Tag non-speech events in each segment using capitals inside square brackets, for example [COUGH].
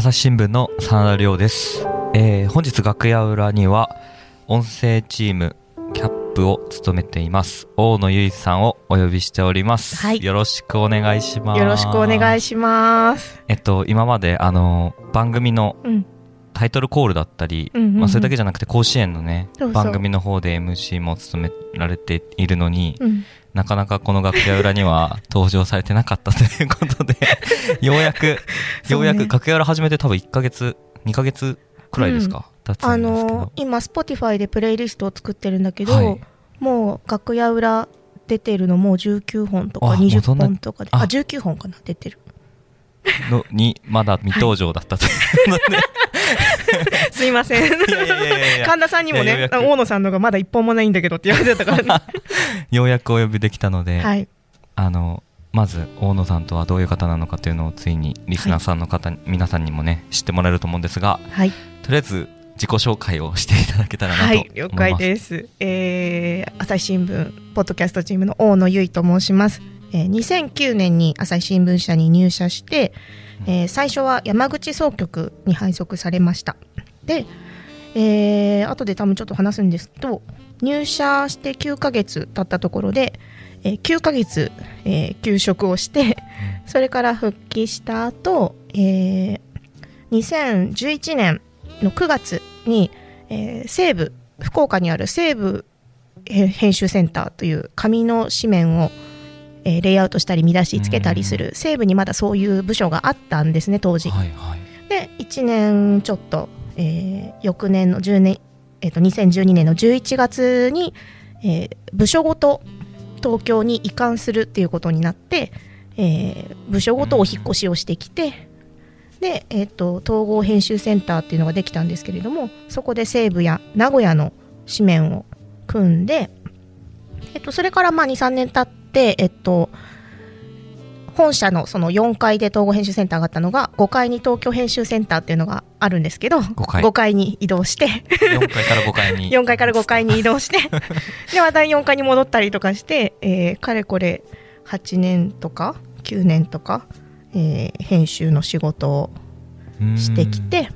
朝日新聞の真田亮です、えー本日楽屋裏には音声チームキャップを務めています大野由依さんをお呼びしております、はいよろしくお願いしますよろしくお願いしします。えっと今まであの番組のうん。タイトルコールだったり、うんうんうんまあ、それだけじゃなくて甲子園のね番組の方で MC も務められているのに、うん。なかなかこの楽屋裏には登場されてなかったということで、[LAUGHS] ようやく、ようやく楽屋裏始めて多分1ヶ月、2ヶ月くらいですか、経つあんですけど。の。今、Spotify でプレイリストを作ってるんだけど、はい。もう楽屋裏出てるのもう19本とかあもうそ20んな本とかで、あ。あ、19本かな、出てる。のに、まだ未登場だったというので、[LAUGHS] すいません。神田さんにもね大野さんのがまだ一本もないんだけどって言われてたからね。ようやくお呼びできたので、はい。あの、まず、大野さんとはどういう方なのかというのをついにリスナーさんの方、皆さんにもね、知ってもらえると思うんですが、はい。とりあえず自己紹介をしていただけたらなと思います。はい、了解です。えー、朝日新聞、ポッドキャストチームの大野由依と申します。えー、2009年に朝日新聞社に入社して、えー最初は山口総局に配属されました。で、えー、後で多分ちょっと話すんですけど、入社して9ヶ月経ったところで、えー9ヶ月、えー休職をして、それから復帰した後、えー2011年の9月に、えー西部福岡にある西部えー編集センターという紙の紙面を、えーレイアウトしたり見出しつけたりする西部にまだそういう部署があったんですね当時。はいはい。で1年ちょっと、えー翌年の10年、えーと2012年の11月に、えー部署ごと東京に移管するっていうことになって、えー部署ごとお引っ越しをしてきて、で、えー、と統合編集センターっていうのができたんですけれどもそこで西部や名古屋の紙面を組んで、えっとそれからまあ23年経って、えっと本社のその4階で統合編集センターがあったのが5階に東京編集センターっていうのがあるんですけど5階。に移動して。4階から5階に。4階から5階に移動して。[LAUGHS] でまた4階に戻ったりとかして、えーかれこれ8年とか9年とか、えー編集の仕事をしてきて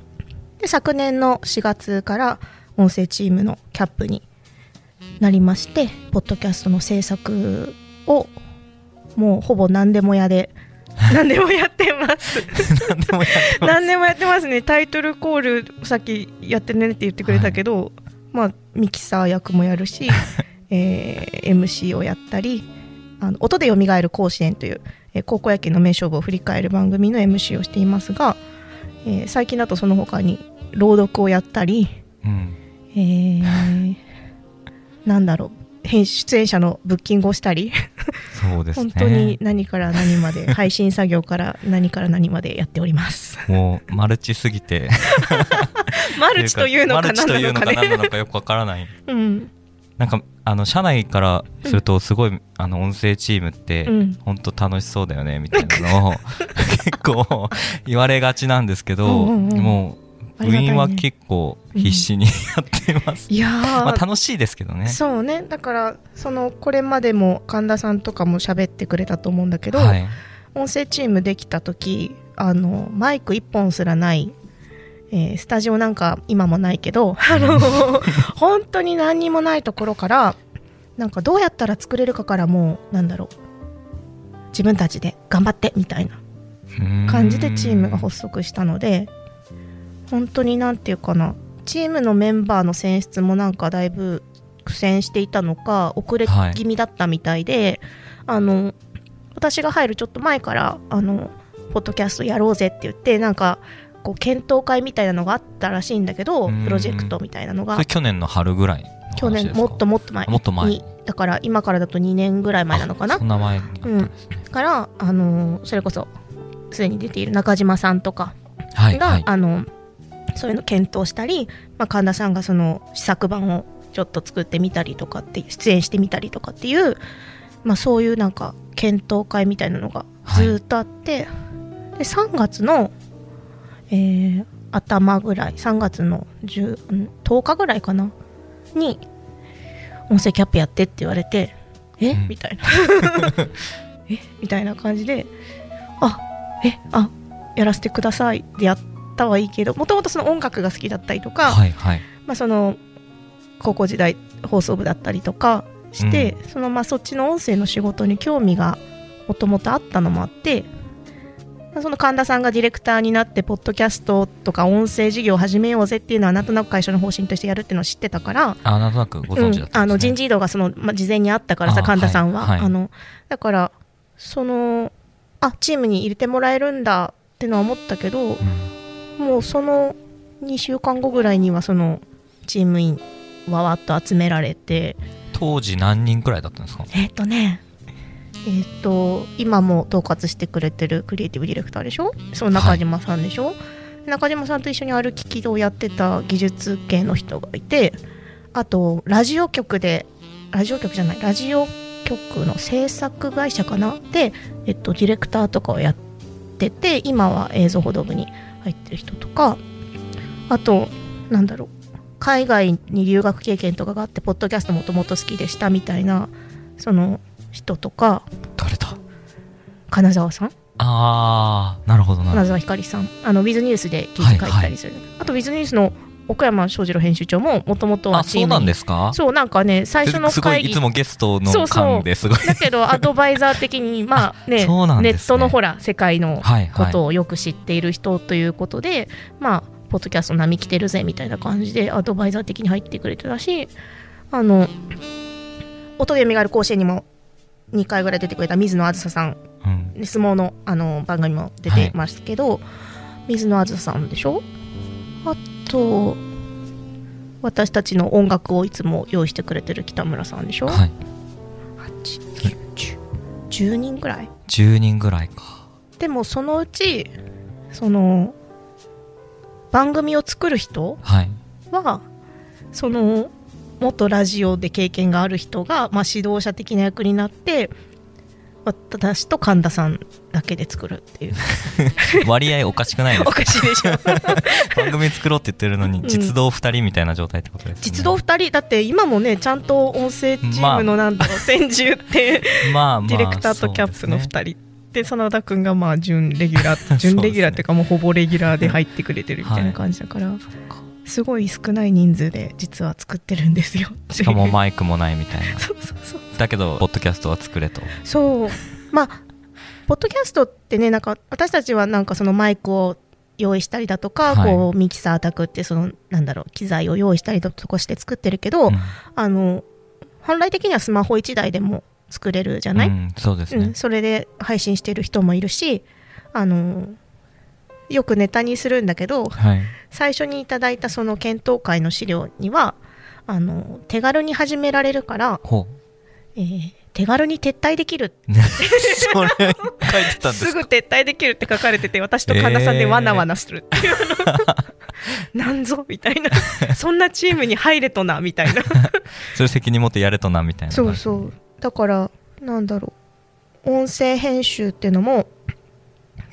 で昨年の4月から音声チームのキャップになりましてポッドキャストの制作をもうほぼ何でもやで [LAUGHS] 何でもやってます。何でもやってます。ね。タイトルコールさっきやってねって言ってくれたけど、まあミキサー役もやるし、[LAUGHS] えー MC をやったりあの音でよみがえる甲子園という、えー高校野球の名勝負を振り返る番組の MC をしていますが、えー最近だとその他に朗読をやったり、うん。えーなんだろう。編出演者のブッキングをしたり、そうですね。本当に何から何まで配信作業から何から何までやっております。[LAUGHS] もうマルチすぎて。[LAUGHS] [LAUGHS] マルチというのか何なのかね。何なのかよくわからない。うん、なんか、あの、社内からすると、すごい、あの、音声チームってうん、本当楽しそうだよね、みたいなのを、結構、言われがちなんですけど、うんうんうんもう、部員は結構必死にやっています。いやー、まあ、楽しいですけどね。そうねだからそのこれまでも神田さんとかも喋ってくれたと思うんだけど、はい。音声チームできた時あのマイク1本すらない、えースタジオなんか今もないけどあの [LAUGHS] 本当に何にもないところからなんかどうやったら作れるかからもうなんだろう自分たちで頑張ってみたいな感じでチームが発足したので本当になんていうかな。チームのメンバーの選出もなんかだいぶ苦戦していたのか遅れ気味だったみたいで、あの私が入るちょっと前からあのポッドキャストやろうぜって言ってなんかこう検討会みたいなのがあったらしいんだけどうん。プロジェクトみたいなのが。去年の春ぐらい去年もっともっと前。もっと前。にだから今からだと2年ぐらい前なのかな？そんな前に。あったん。からあのそれこそすでに出ている中島さんとかが、はいはい。あのそういうの検討したり、まあ、神田さんがその試作版をちょっと作ってみたりとかって出演してみたりとかっていう、まあ、そういうなんか検討会みたいなのがずーっとあって、で3月の、えー頭ぐらい3月の10うん10日ぐらいかなに音声キャップやってって言われてえ、うん。みたいな。[LAUGHS] え？みたいな感じであえ？あやらせてくださいってやっったはいいけどもともとその音楽が好きだったりとか、はいはい。まあ、その高校時代放送部だったりとかして、そのまあそっちの音声の仕事に興味がもともとあったのもあって、まあその神田さんがディレクターになってポッドキャストとか音声事業を始めようぜっていうのはなんとなく会社の方針としてやるっていうのを知ってたから、あなんとなくご存知だったんです、ね。うんあの人事異動がその、まあ、事前にあったからさあ神田さんは、はいはいあのだからそのあチームに入れてもらえるんだってのは思ったけどうんもうその2週間後ぐらいにはそのチーム員わわっと集められて当時何人くらいだったんですか？えっ、とねえっ、と今も統括してくれてるクリエイティブディレクターでしょ？その中島さんでしょ、中島さんと一緒に歩き機動やってた技術系の人がいてあとラジオ局でラジオ局じゃないラジオ局の制作会社かな？で、えっと、ディレクターとかをやってて今は映像報道部に入ってる人とかあとなんだろう海外に留学経験とかがあってポッドキャストもともと好きでしたみたいなその人とか誰だ？金沢さん？ああなるほどなる金ほ沢ひかりさん。あのウィズニュースで記事書いたりする、あとウィズニュースの岡山翔二郎編集長ももともとどあそうはチームに。なんですか？そうなんかね最初のすごい会議。いつもゲストのそうそう。感ですごい。だけどアドバイザー的にまあ [LAUGHS] ねそうなんネットのほら世界のはいはい。ことをよく知っている人ということで、まあポッドキャスト波来てるぜみたいな感じでアドバイザー的に入ってくれてたしあの音で読みがある甲子園にも2回ぐらい出てくれた水野あずささんうん。で相撲のあの番組も出てますけど、水野あずさんでしょ？あと私たちの音楽をいつも用意してくれてる北村さんでしょ、はい。8 9 10 10人ぐらい？10人ぐらいか。でもそのうちその番組を作る人はい。はその元ラジオで経験がある人が、まあ、指導者的な役になって私と神田さんだけで作るっていう。[LAUGHS] 割合おかしくないですおかしいでしょ。[LAUGHS] 番組作ろうって言ってるのにうん。実動2人みたいな状態ってことです、ね、実動2人だって今もねちゃんと音声チームのなんだろう先住って [LAUGHS] まあまあディレクターとキャップのそうですね。2人。で真田君がまあ準レギュラー準レギュラーっていうかもうほぼレギュラーで入ってくれてるみたいな感じだから、すごい少ない人数で実は作ってるんですよ。しかもマイクもないみたいな。そうそうそうだけどポッドキャストは作れと。そう。まあポッドキャストってねなんか私たちはなんかそのマイクを用意したりだとか、はい。こうミキサー炊くってそのなんだろう機材を用意したりだとかして作ってるけど、うん。あの本来的にはスマホ1台でも作れるじゃない、うん、そうですね。うん、、それで配信してる人もいるしあのよくネタにするんだけどはい。最初にいただいたその検討会の資料にはあの手軽に始められるから、ほえー手軽に撤退できる。う [LAUGHS] それ書いてたんですすぐか撤退できるって書かれてて私と神田さんでわなわなするっていう、[LAUGHS] なんぞみたいな。そんなチームに入れとなみたいな。それ責任持ってやれとなみたいなそうそう。だからなんだろう。音声編集っていうのも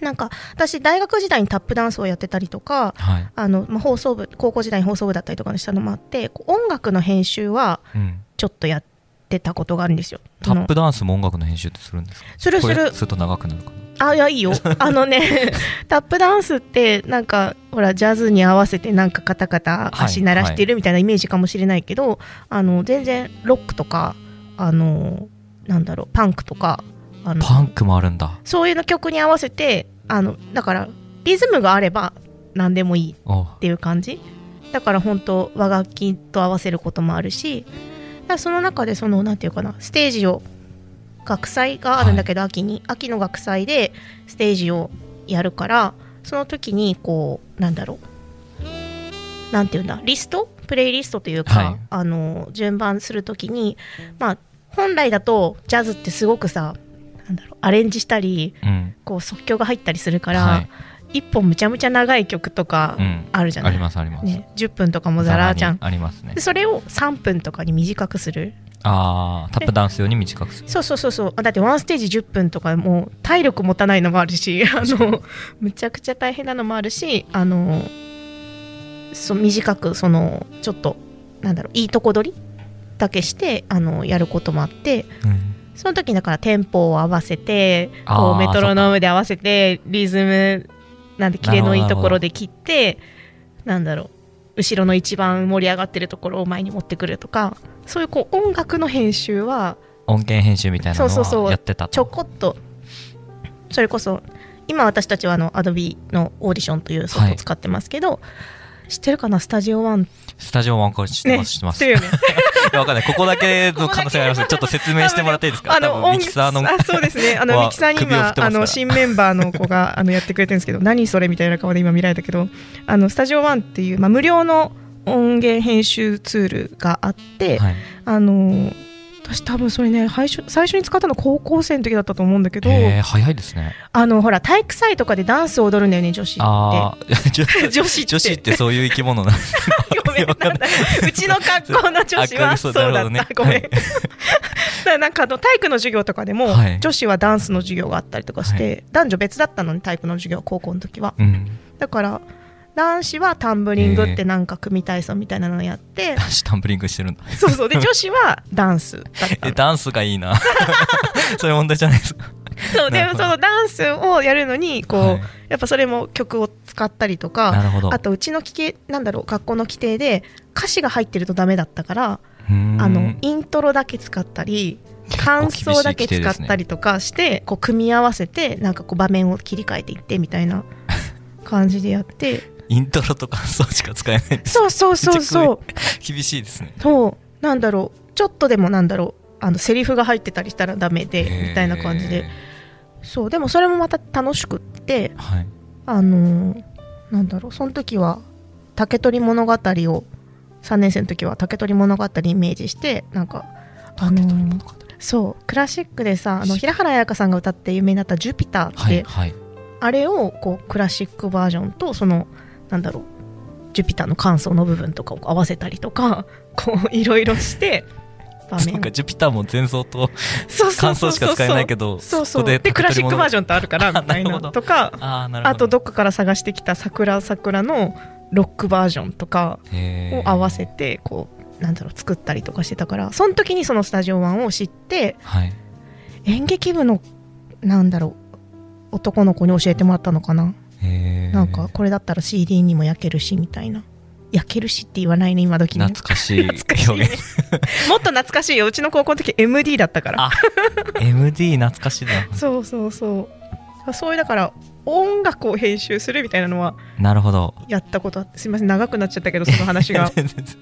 なんか私大学時代にタップダンスをやってたりとかはい、あの、まあ、放送部高校時代に放送部だったりとかしたのもあって音楽の編集はうん、ちょっとやってたことがあるんですよ。タップダンスも音楽の編集ってするんですか？するする。すると長くなるかな？あいやいいよ。[LAUGHS] あのね [LAUGHS] タップダンスってなんかほらジャズに合わせてなんかカタカタ足鳴らしてるみたいなイメージかもしれないけど、あの全然ロックとかあのなんだろうパンクとかあのパンクもあるんだ。そういうの曲に合わせてあのだからリズムがあれば何でもいいおっていう感じ。だから本当和楽器と合わせることもあるしその中でそのなんていうかなステージを学祭があるんだけど、秋に秋の学祭でステージをやるからその時にこうなんだろうなんていうんだリスト？プレイリストというか、はい。あの順番する時にまあ本来だとジャズってすごくさなんだろうアレンジしたりうん。こう即興が入ったりするから、はい一本むちゃむちゃ長い曲とかうん。あるじゃない、ありますあります、ね、10分とかもザラーじゃん。ありますね。でそれを3分とかに短くする。ああタップダンス用に短くする。そうそうそうそう。だってワンステージ10分とかもう体力持たないのもあるし [LAUGHS] あのむちゃくちゃ大変なのもあるしあのそう短くそのちょっとなんだろういいとこ取りだけしてあのやることもあってうん。その時だからテンポを合わせてこうメトロノームで合わせてリズムなんでキレのいいところで切ってなんだろう後ろの一番盛り上がってるところを前に持ってくるとかそういうこう音楽の編集は音源編集みたいなのそうそうそうはやってたちょとこっとそれこそ今私たちはあの Adobe のオーディションというソフトを使ってますけど、知ってるかな？スタジオワン。スタジオワンコ知ってます、知ってます [LAUGHS] わかんない。ここだけの可能性があります。ちょっと説明してもらっていいですか？あのミキサーのあそうですね。あのはミキサーに今あの新メンバーの子が [LAUGHS] あのやってくれてるんですけど何それみたいな顔で今見られたけどあのスタジオワンっていう、まあ、無料の音源編集ツールがあって、はい。あの私多分それね最初最初に使ったの高校生の時だったと思うんだけど、えー、早いですね。あのほら体育祭とかでダンス踊るんだよね女子って。ああ [LAUGHS] 女女子って。女子ってそういう生き物なんですうちの学校の女子はあそそううだった、ねごめん、は [LAUGHS] いだなんかあの体育の授業とかでも、はい。女子はダンスの授業があったりとかして、は男女別だったのに体育の授業高校の時は。うん。だから男子はタンブリングってなんか組体操みたいなのをやって、男子タンブリングしてるんだ。そうそう。で女子はダンスだったダンスがいいな。[LAUGHS] そういう問題じゃないですか [LAUGHS] そうでなるほど。そのダンスをやるのにこう、はい。やっぱそれも曲を使ったりとかなるほど。あとうちの規定なんだろう学校の規定で歌詞が入ってるとダメだったからあのイントロだけ使ったり感想だけ使ったりとかしてこう組み合わせてなんかこう場面を切り替えていってみたいな [LAUGHS] 感じでやって。イントロと感想しか使えないそうそうそうそう。厳しいですね。そう。なんだろう。ちょっとでもなんだろうあのセリフが入ってたりしたらダメでみたいな感じで。そうでもそれもまた楽しくってえーはい。あのーなんだろうその時は竹取物語を3年生の時は竹取物語イメージしてなんかあのーそうクラシックでさあの平原綾香さんが歌って有名になった「ジュピター」って、はいはい。あれをこうクラシックバージョンとそのなんだろうジュピターの感想の部分とかを合わせたりとかこういろいろして場面。をそうかジュピターも前奏と感想しか使えないけどそうそう。こででクラシックバージョンってあるから [LAUGHS] みたいなとかああとどっかから探してきた桜桜のロックバージョンとかを合わせてこうなんだろう作ったりとかしてたからその時にそのスタジオワンを知ってはい。演劇部のなんだろう男の子に教えてもらったのかな。なんかこれだったら CD にも焼けるしみたいな焼けるしって言わないね今時ね。懐かしい。懐かしい。ね表現。もっと懐かしいよ。うちの高校の時 MD だったから。あ MD 懐かしいな。そうそうそう。そういうだから音楽を編集するみたいなのはなるほど。やったことあってすみません長くなっちゃったけどその話が。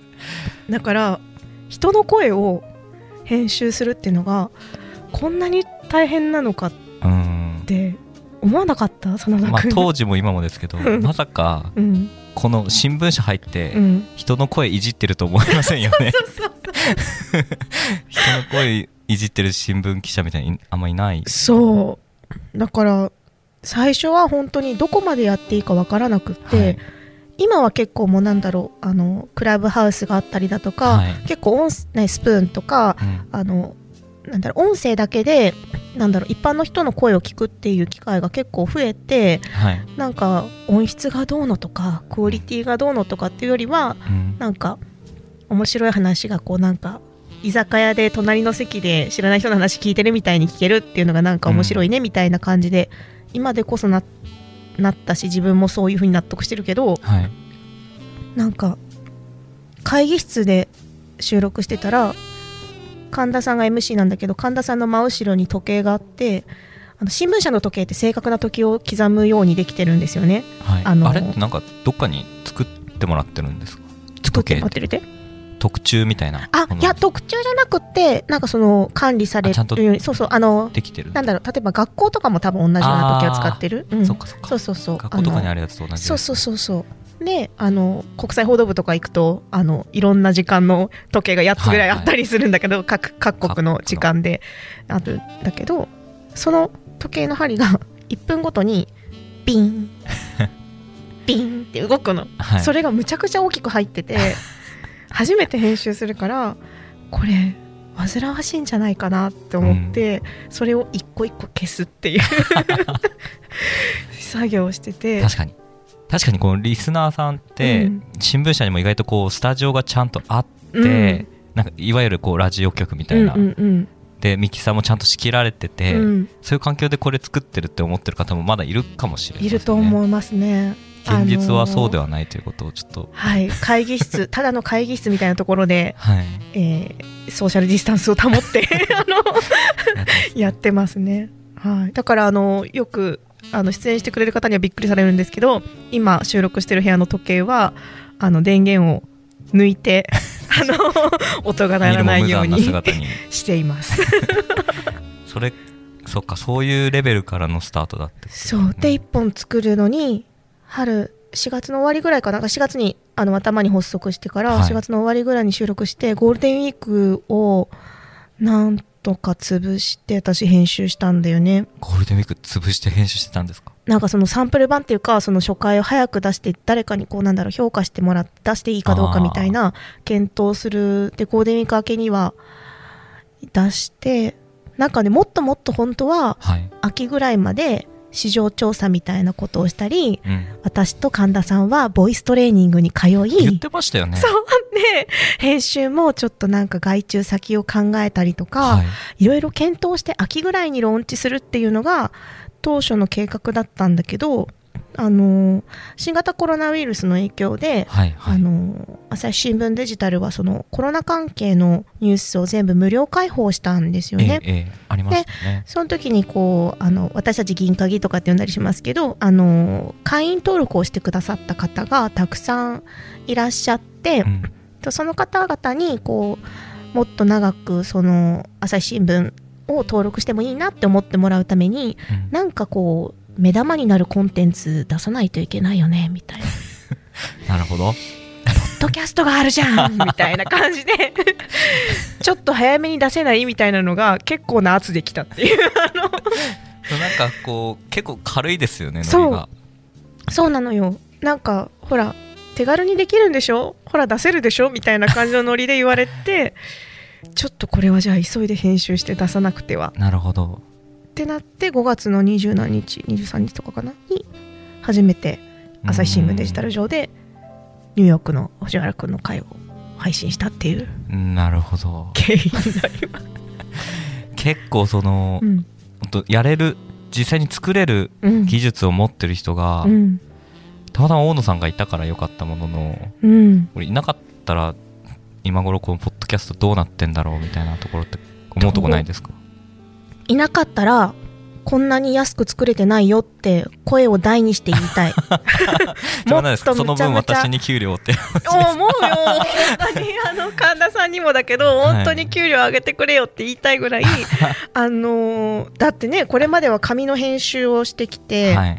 [LAUGHS] だから人の声を編集するっていうのがこんなに大変なのかっうん。て思わなかった？真田まあ君、当時も今もですけどうん。まさかうんこの新聞社入ってうん。人の声いじってると思いませんよね？[LAUGHS] 人の声いじってる新聞記者みたいにあんまいない？そう。だから最初は本当にどこまでやっていいかわからなくって、はい。今は結構もうなんだろうあのクラブハウスがあったりだとか、はい。結構音、ね、スプーンとかうん。あのなんだろう音声だけでなんだろう一般の人の声を聞くっていう機会が結構増えてはい。なんか音質がどうのとかクオリティがどうのとかっていうよりはうん。なんか面白い話がこうなんか居酒屋で隣の席で知らない人の話聞いてるみたいに聞けるっていうのがなんか面白いねみたいな感じで、今でこそななったし自分もそういう風に納得してるけどはい。なんか会議室で収録してたら神田さんが MC なんだけど神田さんの真後ろに時計があってあの新聞社の時計って正確な時を刻むようにできてるんですよね。はい。あのあれ？ってなんかどっかに作ってもらってるんですか？作ってって。るって？特注みたいな？あいや特注じゃなくてなんかその管理されるようにそうそうあのできてる。なんだろう例えば学校とかも多分同じような時計を使ってる、うん、そっかそっか。そうそうそう。学校とかにあるるやつと同じそうそうそうそうであの国際報道部とか行くとあのいろんな時間の [LAUGHS] 時計が8つぐらいあったりするんだけど、各各国の時間であるんだけどその時計の針が [LAUGHS] 1分ごとにビン [LAUGHS] ビンって動くの、はい。それがむちゃくちゃ大きく入ってて初めて編集するからこれ煩わしいんじゃないかなって思って、それを一個一個消すっていう作業をしてて確かに確かにこのリスナーさんって、うん。新聞社にも意外とこうスタジオがちゃんとあって、うん。なんかいわゆるこうラジオ局みたいな、でミキサーもちゃんと仕切られてて、うん。そういう環境でこれ作ってるって思ってる方もまだいるかもしれないいると思いますね。現実はそうでははないということをちょっと、はい、会議室、[LAUGHS] ただの会議室みたいなところで、はい、えーソーシャルディスタンスを保って [LAUGHS] あの [LAUGHS] やってますね。はい、だからあのよくあの出演してくれる方にはびっくりされるんですけど、今収録してる部屋の時計はあの電源を抜いて [LAUGHS] あの [LAUGHS] 音が鳴らなないように [LAUGHS] しています。それそっかそういうレベルからのスタートだってことそう。で1本作るのに春4月の終わりぐらいかな。4月にあの頭に発足してからはい。4月の終わりぐらいに収録して、ゴールデンウィークをなんとか潰して私編集したんだよね。ゴールデンウィーク潰して編集してたんですか？なんかそのサンプル版っていうかその初回を早く出して誰かにこうなんだろう評価してもらって出していいかどうかみたいな検討するでゴールデンウィーク明けには出してなんかねもっともっと本当ははい、秋ぐらいまで市場調査みたいなことをしたりうん、私と神田さんはボイストレーニングに通い言ってましたよね。そうで編集もちょっとなんか外注先を考えたりとか、はい。いろいろ検討して秋ぐらいにローンチするっていうのが当初の計画だったんだけどあの新型コロナウイルスの影響で、はいはい。あの朝日新聞デジタルはそのコロナ関係のニュースを全部無料開放したんですよね。えええね。その時にこうあの私たち銀鍵とかって呼んだりしますけどあの会員登録をしてくださった方がたくさんいらっしゃって、うん。とその方々にこうもっと長くその朝日新聞を登録してもいいなって思ってもらうためにうん。なんかこう目玉になるコンテンツ出さないといけないよねみたいな。[LAUGHS] なるほど。ポッドキャストがあるじゃん [LAUGHS] みたいな感じで。ちょっと早めに出せないみたいなのが結構な圧できたっていう。あの。なんかこう結構軽いですよねそう。そうなのよ。なんかほら手軽にできるんでしょ？ほら出せるでしょ？みたいな感じのノリで言われて [LAUGHS] ちょっとこれはじゃあ急いで編集して出さなくては。なるほどってなって5月の20何日23日とかかなに初めて朝日新聞デジタル上でニューヨークの藤原くんの回を配信したっていう。うんなるほど。経緯になります。結構その、うん。やれる実際に作れるうん。技術を持ってる人が、うん。たまたま大野さんがいたからよかったもののうん。俺いなかったら今頃このポッドキャストどうなってんだろうみたいなところって思うとこないですか？いなかったらこんなに安く作れてないよって声を大にして言いたい。[LAUGHS] じゃあ何ですか。その分私に給料って。[LAUGHS] 思うよ本当にあの神田さんにもだけどはい。本当に給料上げてくれよって言いたいぐらい、あのーだってねこれまでは紙の編集をしてきて、はい。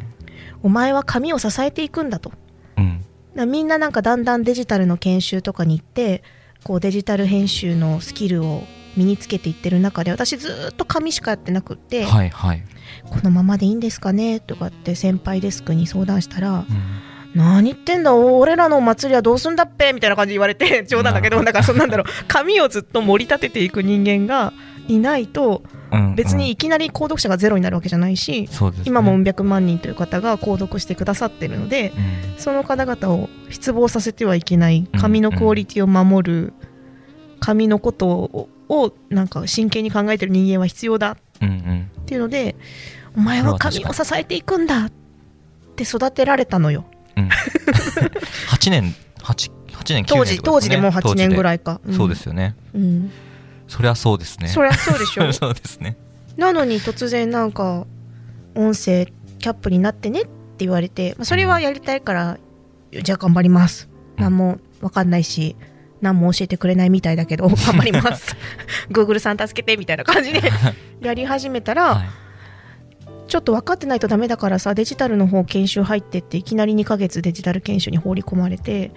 お前は紙を支えていくんだと。うん。らみんななんかだんだんデジタルの研修とかに行ってこうデジタル編集のスキルを身につけていってる中で私ずーっと紙しかやってなくって、はいはい、このままでいいんですかね？とかって先輩デスクに相談したらうん。何言ってんだ？俺らのお祭りはどうすんだっぺ？みたいな感じで言われて [LAUGHS] 冗談だけどだからそん [LAUGHS] なんだろう。紙をずっと盛り立てていく人間がいないとうん別にうんいきなり購読者がゼロになるわけじゃないし、そうですね。今もうん百万人という方が購読してくださってるのでうん。その方々を失望させてはいけない。うん紙のクオリティを守る紙のことををなんか真剣に考えてる人間は必要だ。うんうん。っていうのでお前は紙を支えていくんだって育てられたのよ。うん。[LAUGHS] 8年8 8年9年当時当時でもう8年ぐらい、いか、そうですよね。うん、そりゃそうですね。そりゃそうでしょ [LAUGHS] そうですね。なのに突然なんか音声キャップになってねって言われて、まあ、それはやりたいからじゃあ頑張ります。うん。何もわかんないし何も教えてくれないみたいだけど [LAUGHS] 頑張ります。[LAUGHS] Google さん助けてみたいな感じで [LAUGHS] やり始めたら、はい。ちょっと分かってないとダメだからさデジタルの方研修入ってっていきなり2ヶ月デジタル研修に放り込まれて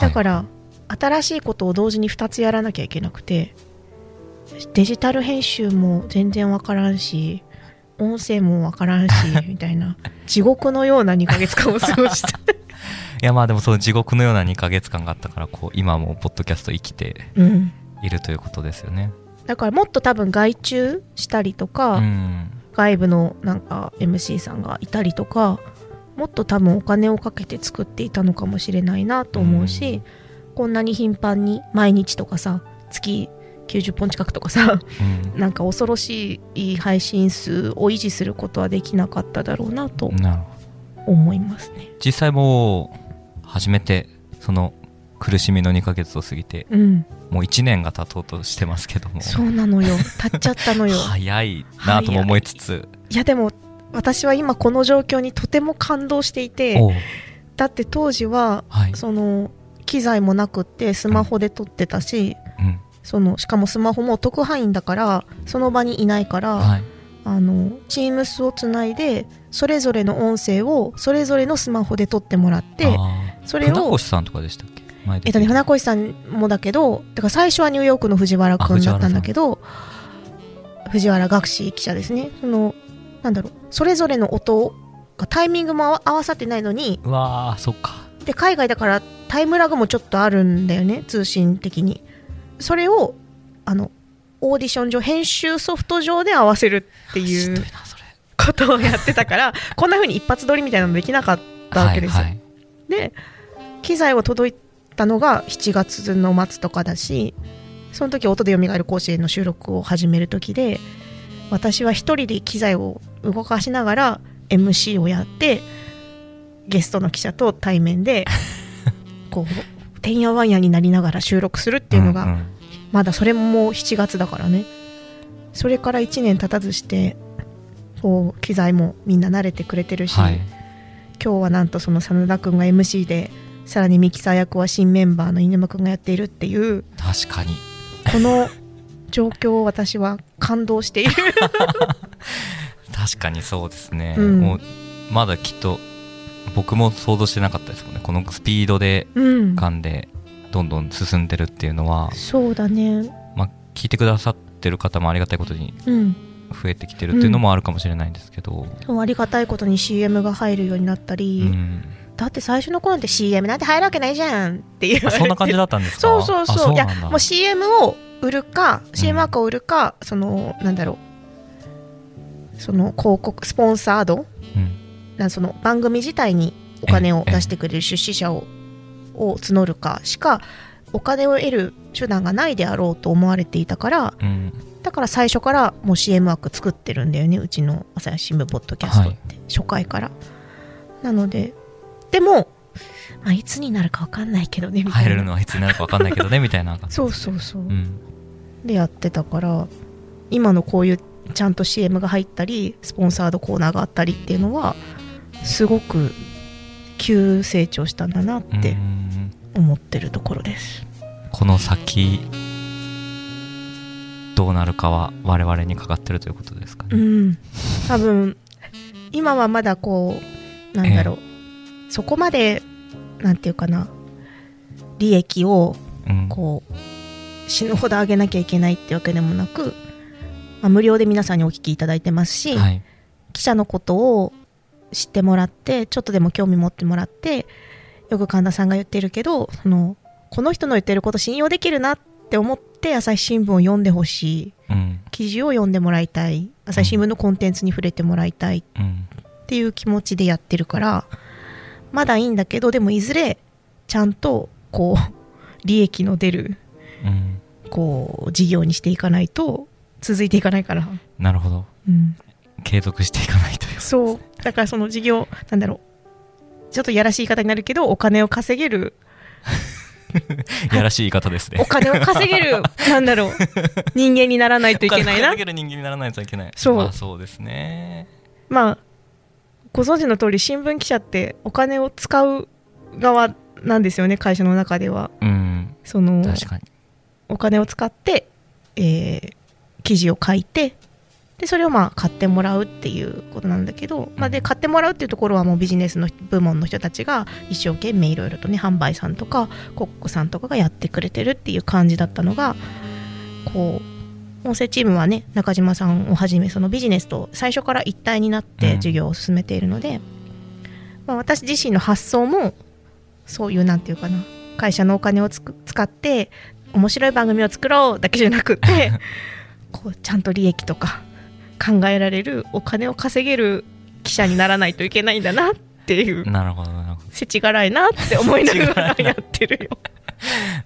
だから、新しいことを同時に2つやらなきゃいけなくてデジタル編集も全然わからんし音声もわからんしみたいな地獄のような2ヶ月間を過ごしたいやまあでもその地獄のような2ヶ月間があったからこう今もポッドキャスト生きてうん。いるということですよね。だからもっと多分外注したりとか、うん。外部のなんか MC さんがいたりとかもっと多分お金をかけて作っていたのかもしれないなと思うし、こんなに頻繁に毎日とかさ月90本近くとかさうん。なんか恐ろしい配信数を維持することはできなかっただろうなと思いますね。実際もう初めてその苦しみの2ヶ月を過ぎてうん、もう1年が経とうとしてますけども。そうなのよ。[LAUGHS] 経っちゃったのよ。早いなとも思いつつ。い。やでも私は今この状況にとても感動していてだって当時ははい、その機材もなくってスマホで撮ってたし、うん。そのしかもスマホも特派員だからその場にいないから、はい、あの Teams をつないでそれぞれの音声をそれぞれのスマホで撮ってもらってあーそれを船越さんとかでしたっけ？前えっとね、船越さんもだけどだから最初はニューヨークの藤原君だったんだけど藤原学士記者ですね。そのなんだろうそれぞれの音がタイミングも合わさってないのにうわーそっか。で海外だからタイムラグもちょっとあるんだよね通信的に。それをあのオーディション上編集ソフト上で合わせるってしいうことをやってたからこんな風に一発撮りみたいなのできなかったわけですよ、はいはい。で機材を届いたのが7月の末とかだしその時音でよみがえる甲子園の収録を始める時で私は一人で機材を動かしながら MC をやってゲストの記者と対面で [LAUGHS] こうてんやわんやになりながら収録するっていうのが、んん。まだそれも7月だからね。それから1年経たずしてこう機材もみんな慣れてくれてるし、はい。今日はなんとその真田君が MC でさらにミキサー役は新メンバーの犬間君がやっているっていう。確かに。この状況を私は感動している。確かにそうですね、うん。もうまだきっと僕も想像してなかったですもんね。このスピードでうん噛んでどんどん進んでるっていうのは、そうだね。まあ、聞いてくださってる方もありがたいことにうん。増えてきてるっていうのもあるかもしれないんですけど、そうありがたいことに CM が入るようになったうり、んだって最初の頃って CM なんて入るわけないじゃんっていうあそんな感じだったんですか？そうそうそう。いやもう CM を売るか CM 枠を売るか、そのなんだろう。その広告スポンサード？うん。なんその番組自体にお金を出してくれる出資者をを募るかしかお金を得る手段がないであろうと思われていたからうん。だから最初からもう CM 枠作ってるんだよねうちの朝日新聞ポッドキャストって、初回から。なのででも、まあ、いつになるか分かんないけどねみたいな。入れるのはいつになるか分かんないけどね [LAUGHS] みたいなそうそうそう、うん。でやってたから今のこういうちゃんと CM が入ったりスポンサードコーナーがあったりっていうのはすごく急成長したんだなってうん思ってるところです。この先どうなるかは我々にかかってるということですかうね、ん、多分今はまだこうなんだろう、そこまでなんていうかな利益をうん。こう死ぬほど上げなきゃいけないってわけでもなく、まあ、無料で皆さんにお聞きいただいてますし、はい。記者のことを知ってもらってちょっとでも興味持ってもらってよく神田さんが言ってるけどそのこの人の言ってること信用できるなって思って朝日新聞を読んでほしい。うん。記事を読んでもらいたい。朝日新聞のコンテンツに触れてもらいたい。うん。っていう気持ちでやってるからまだいいんだけどでもいずれちゃんとこう [LAUGHS] 利益の出るうん。こう事業にしていかないと続いていかないから、なるほど。うん、継続していかないというそう。だからその事業なんだろう。ちょっとやらしい言い方になるけどお金を稼げる。[LAUGHS] やらしい言い方ですね。お金を稼げるなんだろう。人間にならないといけないな。お金を稼げる人間にならないといけない。そう。まあそうですね。まあご存知の通り新聞記者ってお金を使う側なんですよね会社の中では。うん。そのお金を使って、えー記事を書いてでそれをまあ買ってもらうっていうことなんだけど、まあ、で買ってもらうっていうところはもうビジネスの部門の人たちが一生懸命いろいろとね販売さんとか広告さんとかがやってくれてるっていう感じだったのがこう音声チームはね中島さんをはじめそのビジネスと最初から一体になって授業を進めているので、まあ、私自身の発想もそういうなんていうかな会社のお金をつく使って面白い番組を作ろうだけじゃなくて [LAUGHS] こうちゃんと利益とか考えられるお金を稼げる記者にならないといけないんだなっていうなるほどなるほ世知辛いなって思いながらやってるよ。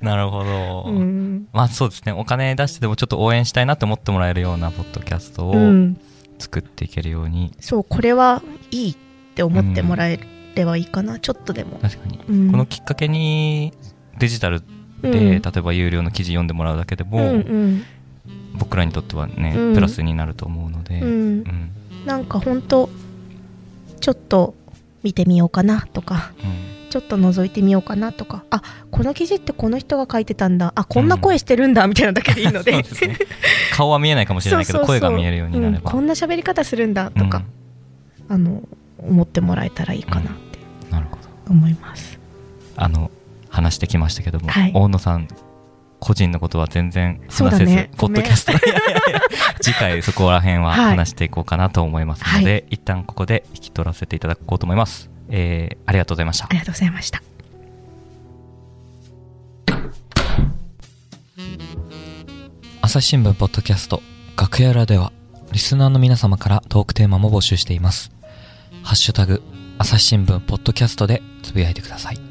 ど [LAUGHS] なるほど、うん、まあそうですね。お金出してでもちょっと応援したいなって思ってもらえるようなポッドキャストをうん、作っていけるように、そうこれはいいって思ってもらえればいいかな、ちょっとでも、確かに、うん、このきっかけにデジタルで、うん。例えば有料の記事読んでもらうだけでも、うんうん。僕らにとってはね、うん。プラスになると思うので、ううんん、なんかほんとちょっと見てみようかなとか。うんちょっと覗いてみようかなとかあこの記事ってこの人が書いてたんだ。あこんな声してるんだ、みたいなだけでいいので。[LAUGHS] そうですね。顔は見えないかもしれないけど声が見えるようになれば、うんこんな喋り方するんだとか、あの思ってもらえたらいいかなってうん。なるほど。思います、あの話してきましたけども、はい。大野さん個人のことは全然話せず、ね。ポッドキャスト。[LAUGHS] 次回そこら辺ははい。話していこうかなと思いますので、一旦ここで引き取らせていただこうと思います、えー、ありがとうございました。ありがとうございました。朝日新聞ポッドキャスト楽屋裏ではリスナーの皆様からトークテーマも募集しています。ハッシュタグ朝日新聞ポッドキャストでつぶやいてください